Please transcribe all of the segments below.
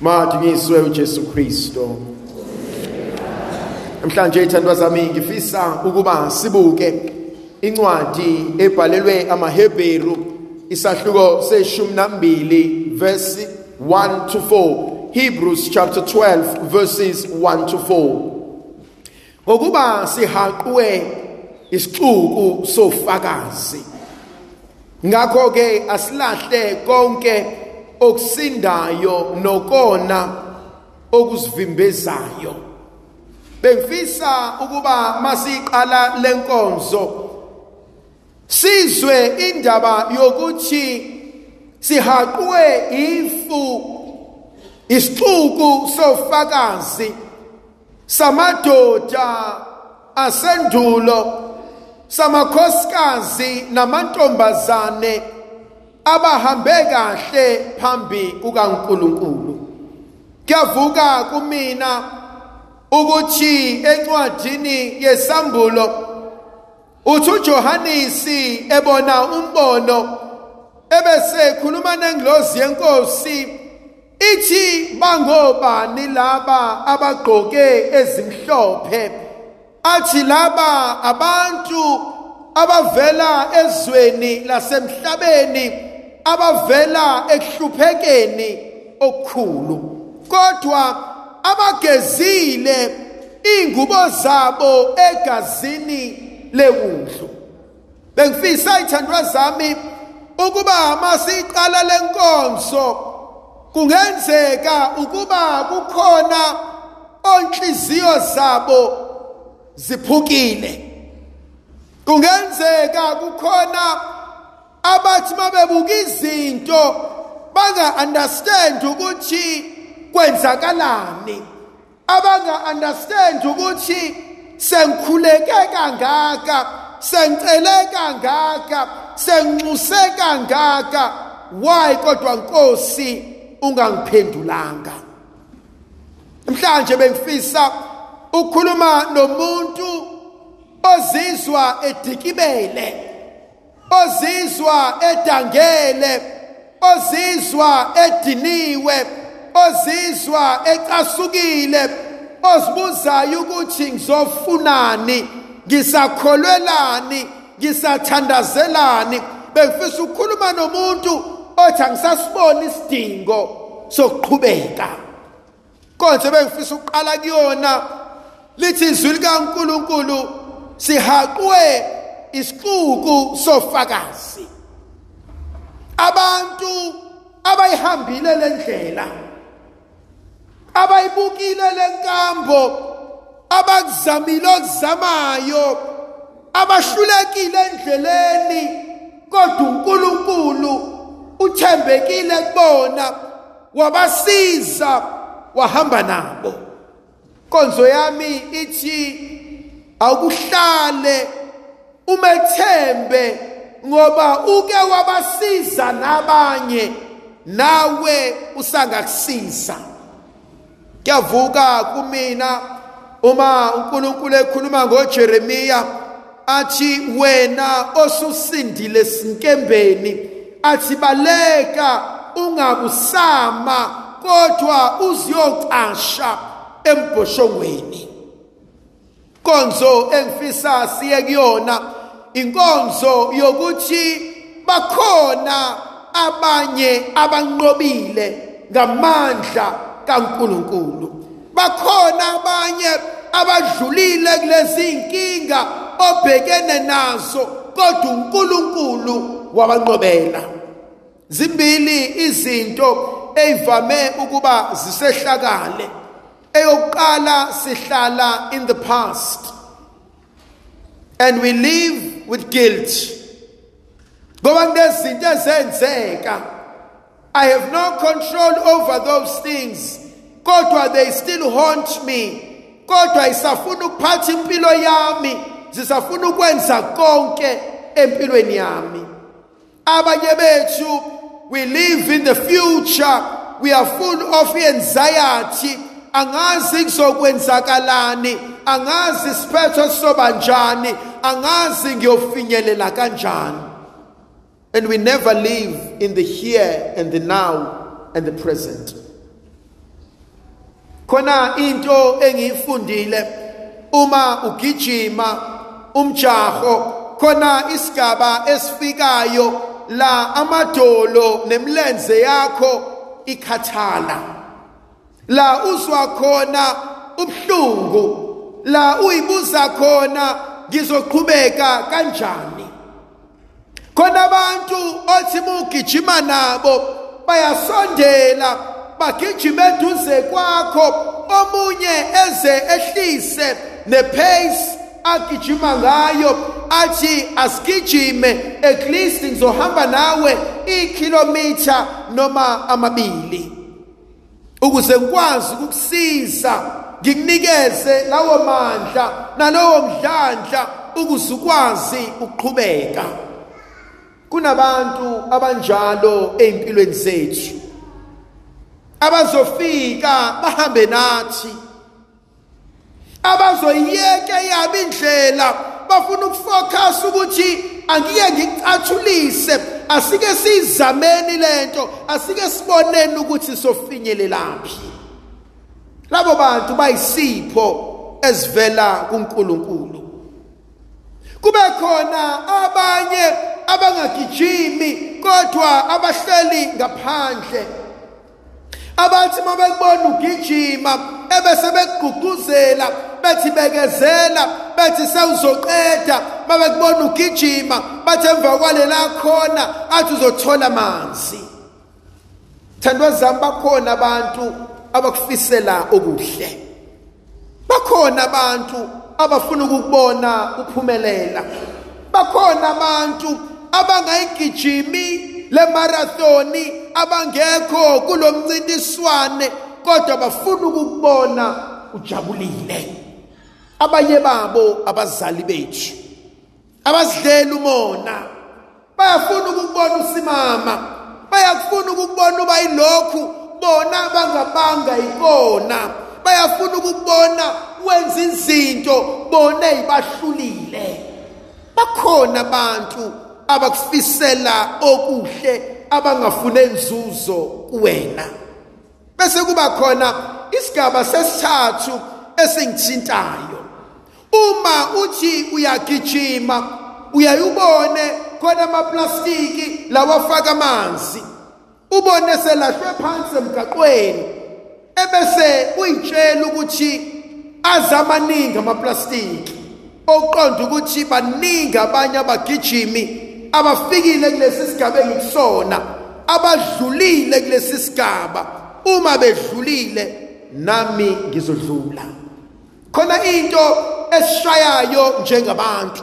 Madunyiswe uJesu Kristo. Namhlanje ithandwa zami ngifisa ukuba sibuke incwadi ebhalelwe amaHebheru isahluko seshumi nambili verse 1 to 4 Hebrews chapter 12 verses 1 to 4 Ngokuba sihaqwe isixuku sofakazi Ngakho ke asilahle konke okusindayo nokona okuzivimbezayo. Bengifisa ukuba masiqala lenkonzo sizwe indaba yokuthi sihaqwe ifu isixuku sofakazi samadoda asendulo samakhosikazi namantombazane abahambe kahle phambi kukaNkuluNkulu. Kuyavuka kumina ukuthi encwadini yesambulo uthi uJohanisi ebona umbono ebese khuluma nengilozi yenkosi ithi bangobani laba abagqoke ezimhlophe? Athi laba abantu abavela ezweni lasemhlabeni abavela ekuhluphekeni okukhulu kodwa abagezile ingubo zabo egazini lewundlu. Bengifisa ithandwa zami ukuba masiqala lenkonzo kungenzeka ukuba kukhona onhliziyo zabo ziphukile. Kungenzeka kukhona abathi mabebuka izinto banga understand ukuthi kwenzakalani. Abanga understand ukuthi sengikhuleke kangaka sengicele kangaka senginxuse kangaka. Why kodwa Nkosi ungangiphendulanga? Namhlanje bengifisa ukukhuluma nomuntu ozizwa edikibele. Ozizwa edangele ozizwa ediniwe ozizwa ecasukile. Ozibuzayo ukuthi ngizofunani ngisakholwelani ngisathandazelani bengifisa ukukhuluma nomuntu othi angisasiboni isidingo sokuqhubeka. Konje bengifisa ukuqala kuyona lithi izwi likaNkuluNkulu sihaqwe isixuku sofakazi. Abantu abayihambile lendlela abayibukile lenkambo abakuzamile okuzamayo abahlulekile endleleni kodwa uNkulunkulu uthembekile kubona wabasiza wahamba nabo. Konzo yami ithi awukuhlale umethembe ngoba uke wabasiza nabanye nawe usangakusiza. Kuyavuka kumina uma uNkulunkulu ekhuluma ngoJeremiya athi wena osusindile sinkembeni athi baleka ungabusama kodwa uziyocasha embhoshongweni konzo engifisa siye kuyona. Inkonzo yokuthi bakhona abanye abanqobile ngamandla kaNkuluNkulu. Bakhona abanye abadlulile kulezi inkinga obhekene nazo kodwa uNkulunkulu wabanqobela. Zimbili izinto eyivame ukuba zisehlakale. Eyokuqala sihlala in the past and we live with guilt. Ngoba kunezinto ezenzeka i have no control over those things. Kodwa they still haunt me. Kodwa isafuna ukuphatha impilo yami. Zisafuna ukwenza konke empilweni yami. Abanye bethu we live in the future. We are full of anxiety. Angazi kuzokwenzakalani angazi siphetho soba njani? Angazi ngiyofinyelela kanjani? And we never live in the here and the now and the present. Khona into engiyifundile uma ugijima umjaho khona isigaba esifikayo la amadolo nemlenze yakho ikhathala. La uzwa khona ubhlungu la uyibuza khona ngizoqhubeka kanjani? Khona abantu othi mugijima nabo bayasondela bagijima eduze kwakho omunye eze ehlise nepace agijima ngayo athi asigijime at least ngizohamba nawe ikhilomitha noma amabili. Ukuze ngikwazi ukukusiza ngikunikeze lawo mandla nalowo mdlandla ukuze ukwazi ukuqhubeka. Kunabantu abanjalo ezimpilweni zethu abazofika bahambe nathi abazoyiyeke yabo indlela bafuna ukufocus ukuthi angike ngikucathulise asike sizameni lento asike siboneni ukuthi sofinyelelaphi labo bantu bayisipho ezivela kuNkulunkulu. Kube khona abanye abangagijimi kodwa abahleli ngaphandle. Abathi mabekubona ugijima ebese bekugqugquzela bethi bekezela bethi sewuzoqeda mabekubona ugijima bathi emva kwalela khona athi uzothola amanzi. Thandwa zami bakhona abantu abakufisela okuhle. Bakhona abantu abafuna ukubona uphumelela. Bakhona abantu abangayigijimi le marathoni abangekho kulomncintiswane kodwa bafuna ukukubona ujabulile. Abanye babo abazali bethu abazidlela umona bayafuna ukukubona usimama bayafuna ukukubona uba yilokhu bona bangabanga ikona. Bayafuna ukukubona wenza izinto bona ezibahlulile bakhona abantu abakufisela okuhle abangafune inzuzo kuwena. Bese kuba khona isigaba sesithathu esingithintayo. Uma uthi uyagijima uyayubone khona amaplastiki lawafaka amanzi. Ubone selahlwe phansi emgaqweni ebese uyitshela ukuthi azamaningi amaplastiki oqonda ukuthi baningi abanye abagijimi abafikile kulesi sigaba engikusona abadlulile kulesi sigaba. Uma bedlulile nami ngizodlula. Khona into esishayayo njengabantu.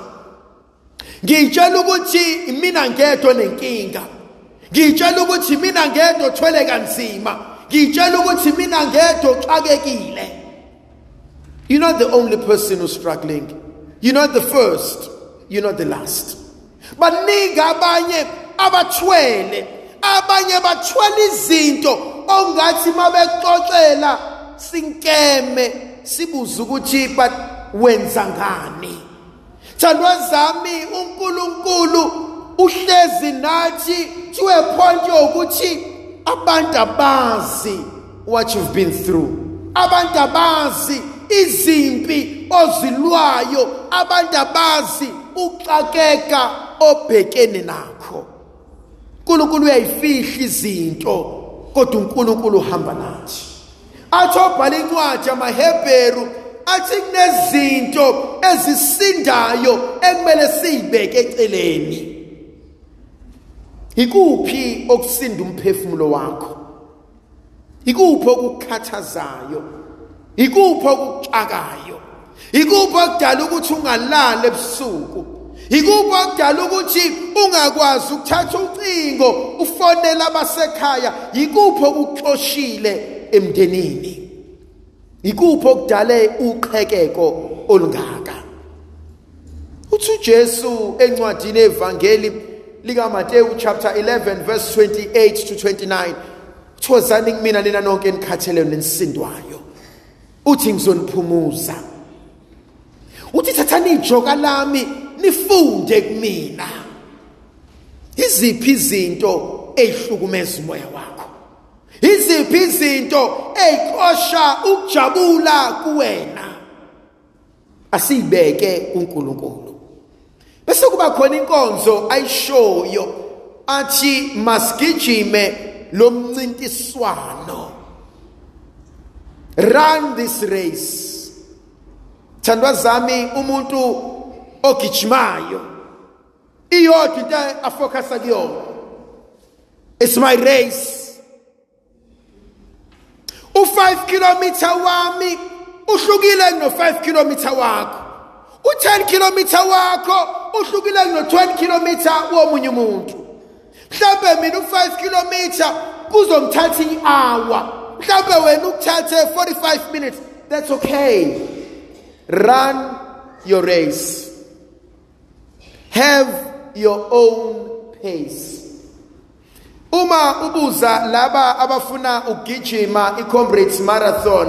Ngitshela ukuthi mina ngedwa nenkinga. Ngitshela ukuthi mina ngedwa othwele kanzima. Ngitshela ukuthi mina ngedwa oxakekile. You're not the only person who's struggling. You're not the first. You're not the last. Baningi abanye abathwele. Abanye bathwala izinto ongathi mabexoxela sinkeme sibuze ukuthi but wenza ngani? Thandwa zami uNkulunkulu uhlezi nathi to a point yokuthi abantu abazi what you've been through. Abantu abazi izimpi ozilwayo. Abantu abazi uxakeka obhekene nakho. uNkulunkulu uyayifihla izinto kodwa uNkulunkulu uhamba nathi. Athi obhala incwadi yamaHebheru athi kunezinto ezisindayo ekumele siyibeke eceleni. Ikuphi okusinda umphefumulo wakho? Ikuphi okukhathazayo? Ikuphi okuxakayo ikuphi okudala ukuthi ungalali ebusuku? Yikuphi okudala ukuthi ungakwazi ukuthatha ucingo ufonela abasekhaya? Yikuphi okuxoshile emndenini? Yikuphi okudale uqhekeko olungaka? Uthi uJesu encwadini evangeli lika Mateyu chapter 11 verse 28 to 29 Thozani kumina nina nonke enikhatheleyo nenisindwayo uthi ngizoniphumuza uthi thathani ijoka lami nifunde kumina. Iziphi izinto ezihlukumeza umoya wakho? Iziphi izinto ezixosha ukujabula kuwena? Asibeke kuNkulunkulu. Bese kuba khona inkonzo ayishoyo athi masigijime lomncintiswano run this race. Thandwa zami umuntu ogijimayo. Iyodwa into afocusa kuyona. It's my race. U5 km wami uhlukile no 5 km wakho. U10 km wakho uhlukile no 20 km womunye umuntu. Mhlambe mina u5 km kuzongithatha i-hour. Mhlawumbe wena ukuthathe 45 minutes that's okay. Run your race. Have your own pace. Uma ubuza laba abafuna ukugijima i-comrades marathon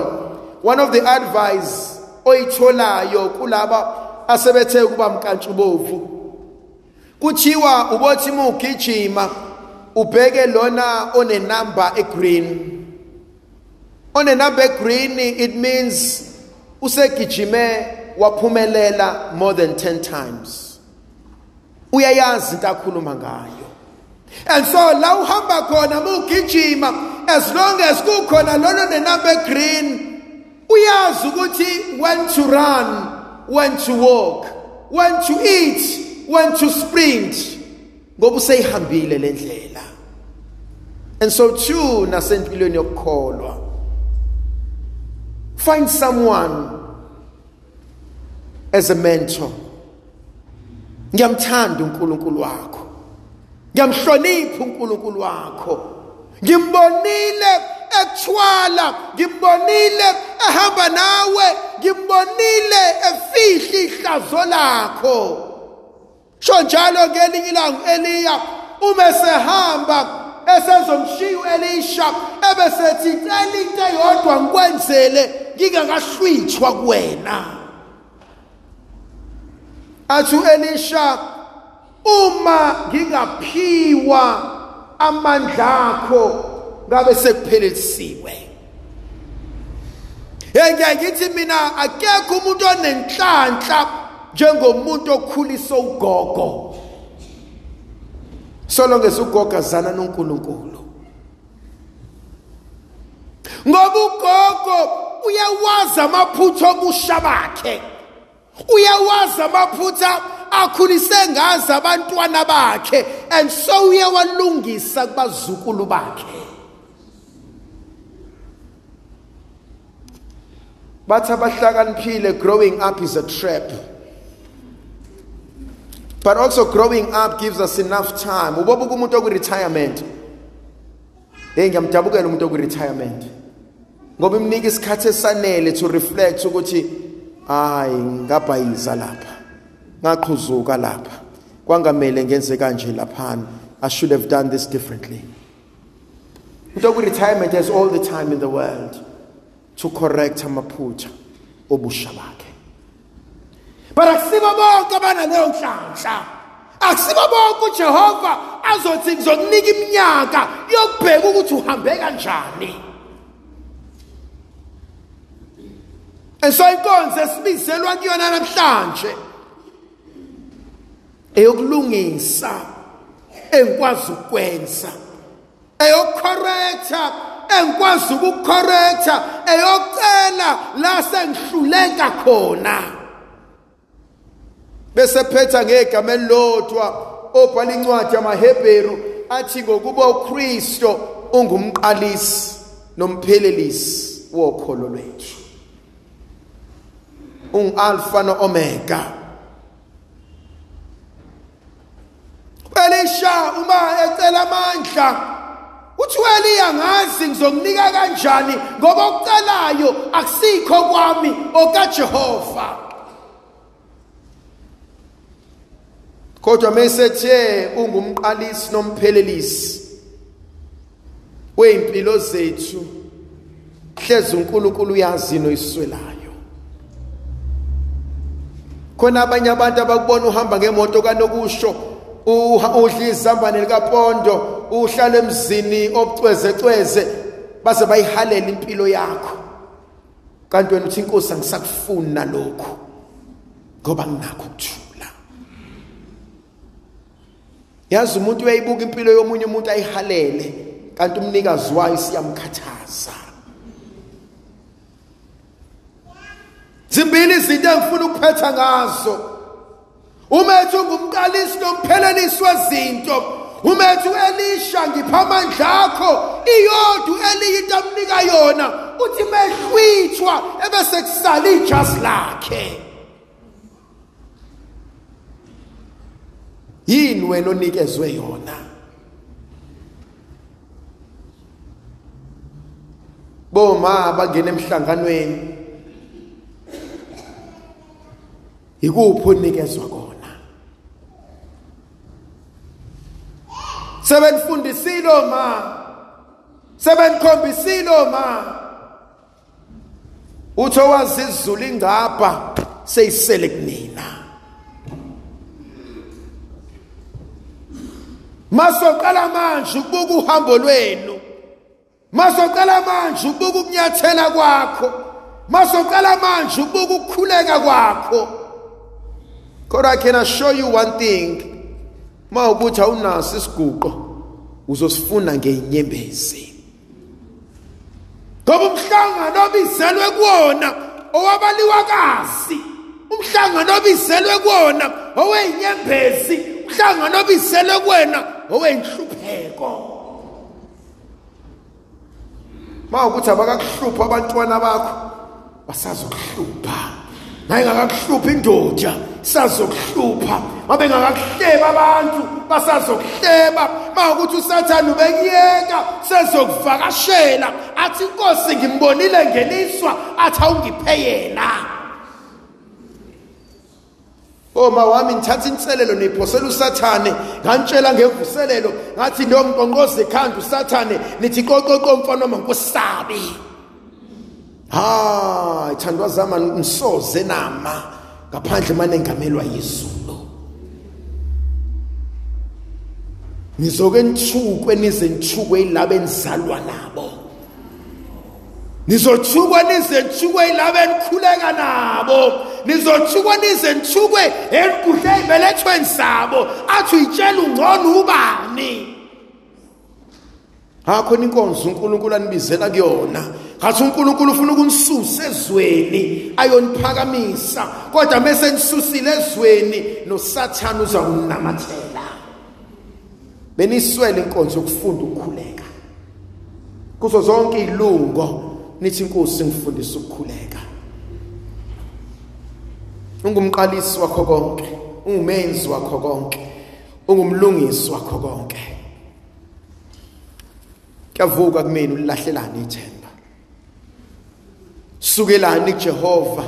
one of the advice oyitholayo kulaba asebethe ukuba mkantshubovu kuthiwa ubothi uma ugijima ubheke lona onenamba egreen. On a number green it means usegijime waphumelela more than 10 times. Uyayazi into akhuluma ngayo. And so la uhamba khona mugijima as long as kukhona lona nenumber green uyazi ukuthi when to run when to walk when to eat when to sprint ngoba useyihambile le ndlela and so too nasempilweni yokukholwa Find someone as a mentor. Ngiyamthanda uNkulunkulu wakho. Ngiyamhlonipha uNkulunkulu wakho. Ngimbonile ekuthwala, ngimbonile ehamba nawe, ngimbonile efihla ihlazo lakho. Sho njalo ngelinye ilanga Eliya uma sehamba esezomshiya uElisha ebesethi cela into eyodwa ngikwenzele ngingakahlwithwa kuwena athi uElisha uma ngingaphiwa amandla akho ngabe sekuphelelisiwe Hey ngiyayithi mina akekho umuntu onenhlanhla njengomuntu okhulisa ugogo. Solonge sugogazana noNkulunkulu. Ngoba ugogo uyawazi amaphutha obusha bakhe. Uyawazi amaphutha akhulise ngazi abantwana bakhe and so uyawalungisa kubazukulu bakhe. Bathi abahlakaniphile growing up is a trap. But also growing up gives us enough time. Ubobuka umuntu oku-retirement? Hey ngiyamdabukela umuntu oku-retirement. Ngoba imnika isikhathi esanele to reflect ukuthi hayi ngabhayiza lapha. Ngaqhuzuka lapha. Kwangamele ngenze kanje laphana. I should have done this differently. Umuntu oku-retirement has all the time in the world. To correct amaphutha obusha bakhe. But akusibo bonke abanaleyo nhlanhla akusibo bonke uJehova azothi ngizokunika iminyaka yokubheka ukuthi uhambe kanjani. Eso inkonzo esibizelwa kuyona namhlanje eyokulungisa engikwazi ukwenza eyokucorrecta engikwazi ukucorrecta eyocela la sengihluleka khona. Bese phetha ngegama elilodwa obhala incwadi yamaHebheru athi ngokuba uKristo ungumqalisi nomphelelisi wokholo lwethu. Ungalfa noomega. Elisha uma ecela amandla uthi weliya ngazi ngizokunika kanjani? Ngoba okucalayo akusikho kwami okaJehova. Kodwa mesethe ungumqalisi nomphelelisi weimpilo zethu hlezi uNkulunkulu uyazi noyiswelayo. Khona abanye abantu abakubona uhamba ngemoto kanokusho udla izambane likapondo uhlala emzini obucwezecweze baze bayihalela impilo yakho. Kanti wena uthi inkosi angisakufuni nalokho ngoba nginakho ukuthula yazi umuntu uyayibuka impilo yomunye umuntu ayihalele kanti umnikazi wayo siyamkhathaza. Zimbili izinto engifuna ukuphetha ngazo. Umethu ngumqalisi nomphelelisi wezinto umethu elisha ngipha amandla akho. Iyodwa eliyi into amnika yona uthi mehlwithwa ebese kusala ijazi lakhe. Yini wena onikezwe yona? Boma bangena emhlanganweni. Ikuphi onikezwa kona? Sebenifundisile oma. Sebenikhombisile oma. Utho wazi izulu ingapha seyisele kunina. Masoqala manje ukubuka uhambo lwenu. Masoqala manje ukubuka ukunyathela kwakho. Masoqala manje ukubuka ukukhuleka kwakho. Kodwa i can assure you one thing. Mawukuthi awunaso isiguqo uzosifuna ngeinyembezi ngoba umhlangano obizelwe kuwona owabaliwakazi umhlangano obizelwe kuwona oweyinyembezi umhlangano obizelwe kuwena oweyinhlupheko. Mawukuthi abakakuhlupha abantwana bakho basazokuhlupha. Naye ngakakuhlupha indoda sazokuhlupha. Mabe ngakakuhleba abantu basazokuhleba. Mawukuthi usathane ubekuyeka sezokuvakashela. Athi inkosi ngimbonile ngeliswa athi awungiphe yena. Oma wami ngithatha inselelo niyiphosela usathane. Ngantshela ngemvuselelo ngathi ndomqonqoze ekhanda usathane. Nithi qoqoqo mfana noma nkosabi ha ithandwa zama ngisoze nama. Ngaphandle manje ngamelwa yizulu. Nizoke nithukwe nize nithukwe yilabo enizalwa nabo. Nizothukwa nize nithukwe yilabo enikhuleka nabo. Nizothukwa nize nithukwe enkudle ey'belethweni zabo. Athi uyitshela ungcono ubani? Hakhona inkonzo unkulunkulu anibizela kuyona. Ngathi unkulunkulu ufuna ukunisusa ezweni ayoniphakamisa. Kodwa mese nisusile ezweni nosathane uza kunamathela beniswele inkonzo yokufunda ukukhuleka. Kuzo zonke izilungo nithi inkosi ngifundisa ukukhuleka. Ungumqalisi wakho konke ungumenzi wakho konke ungumlungisi wakho konke. Kuyavuka kumina ulilahlelani ithemba sukelani kuJehova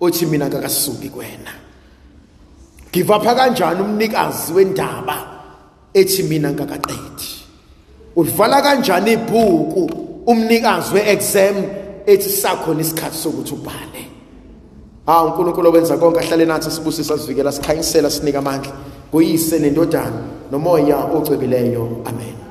uthi mina ngakasuki kwena. Ngivapha kanjani umnikazi wendaba ethi mina ngakaqedi? Ulivala kanjani ibhuku umnikazi weexam ethi sakhona isikhathi sokuthi ubhale? Ha uNkulunkulu owenza konke ahlale nathi sibusisa sivikela sikhanyisela sinika amandla. Kuyise nendodana nomoya ocwebileyo amen.